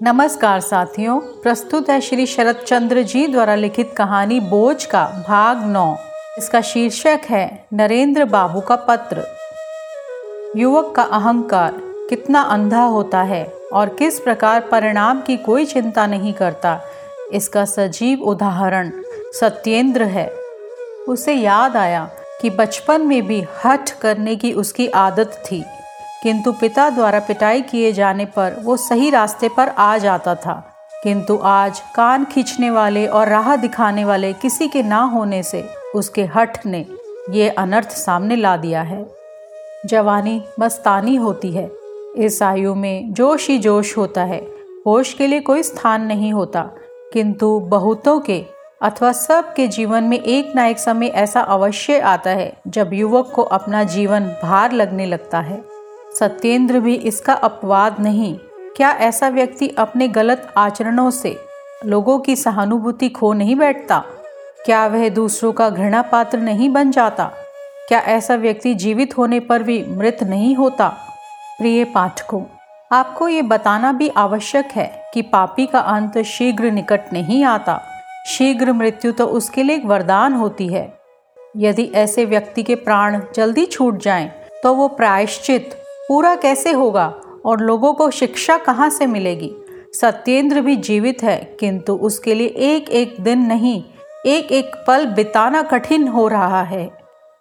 नमस्कार साथियों, प्रस्तुत है श्री शरद चंद्र जी द्वारा लिखित कहानी बोझ का भाग नौ। इसका शीर्षक है, नरेंद्र बाबू का पत्र। युवक का अहंकार कितना अंधा होता है और किस प्रकार परिणाम की कोई चिंता नहीं करता, इसका सजीव उदाहरण सत्येंद्र है। उसे याद आया कि बचपन में भी हठ करने की उसकी आदत थी। किंतु पिता द्वारा पिटाई किए जाने पर वो सही रास्ते पर आ जाता था। किंतु आज कान खींचने वाले और राह दिखाने वाले किसी के ना होने से उसके हठ ने ये अनर्थ सामने ला दिया है। जवानी मस्तानी होती है। इस आयु में जोश ही जोश होता है। होश के लिए कोई स्थान नहीं होता। किंतु बहुतों के अथवा सब के जीवन में एक ना एक समय ऐसा अवश्य आता है जब युवक को अपना जीवन भार लगने लगता है। सत्येंद्र भी इसका अपवाद नहीं। क्या ऐसा व्यक्ति अपने गलत आचरणों से लोगों की सहानुभूति खो नहीं बैठता? क्या वह दूसरों का घृणा पात्र नहीं बन जाता? क्या ऐसा व्यक्ति जीवित होने पर भी मृत नहीं होता? प्रिय पाठकों आपको ये बताना भी आवश्यक है कि पापी का अंत शीघ्र निकट नहीं आता। शीघ्र मृत्यु तो उसके लिए एक वरदान होती है। यदि ऐसे व्यक्ति के प्राण जल्दी छूट जाएँ, तो वो प्रायश्चित पूरा कैसे होगा और लोगों को शिक्षा कहाँ से मिलेगी? सत्येंद्र भी जीवित है, किंतु उसके लिए एक एक दिन नहीं एक एक पल बिताना कठिन हो रहा है।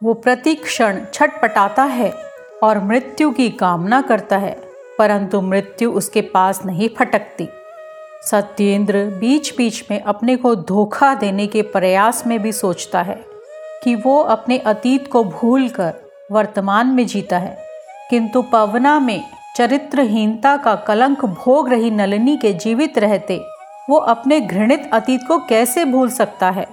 वो प्रति क्षण छटपटाता है और मृत्यु की कामना करता है, परंतु मृत्यु उसके पास नहीं फटकती। सत्येंद्र बीच बीच में अपने को धोखा देने के प्रयास में भी सोचता है कि वो अपने अतीत को भूलकर वर्तमान में जीता है। किंतु पवना में चरित्रहीनता का कलंक भोग रही नलिनी के जीवित रहते, वो अपने घृणित अतीत को कैसे भूल सकता है?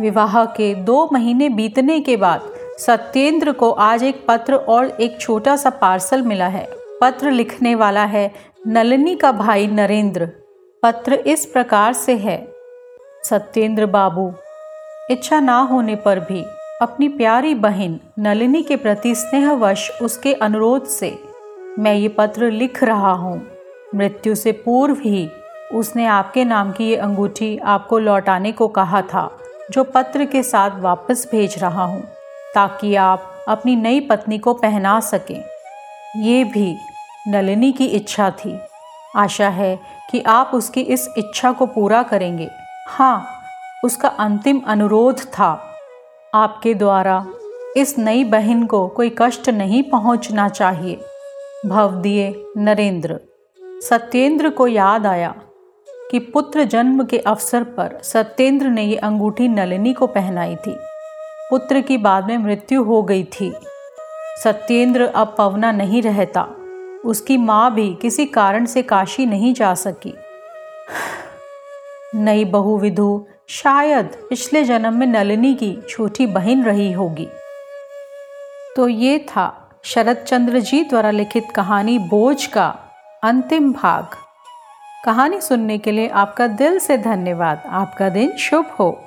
विवाह के दो महीने बीतने के बाद सत्येंद्र को आज एक पत्र और एक छोटा सा पार्सल मिला है। पत्र लिखने वाला है नलिनी का भाई नरेंद्र। पत्र इस प्रकार से है। सत्येंद्र बाबू, इच्छा ना होने पर भी अपनी प्यारी बहन नलिनी के प्रति स्नेहवश उसके अनुरोध से, मैं ये पत्र लिख रहा हूँ। मृत्यु से पूर्व ही उसने आपके नाम की ये अंगूठी आपको लौटाने को कहा था, जो पत्र के साथ वापस भेज रहा हूँ, ताकि आप अपनी नई पत्नी को पहना सकें। ये भी नलिनी की इच्छा थी। आशा है कि आप उसकी इस इच्छा को पूरा करेंगे। हाँ उसका अंतिम अनुरोध था। आपके द्वारा इस नई बहन को कोई कष्ट नहीं पहुँचना चाहिए। भवदीय नरेंद्र। सत्येंद्र को याद आया कि पुत्र जन्म के अवसर पर सत्येंद्र ने ये अंगूठी नलिनी को पहनाई थी। पुत्र की बाद में मृत्यु हो गई थी। सत्येंद्र अब पवना नहीं रहता। उसकी माँ भी किसी कारण से काशी नहीं जा सकी। नई बहुविधु शायद पिछले जन्म में नलिनी की छोटी बहन रही होगी। तो ये था शरद चंद्र जी द्वारा लिखित कहानी बोझ का अंतिम भाग। कहानी सुनने के लिए आपका दिल से धन्यवाद। आपका दिन शुभ हो।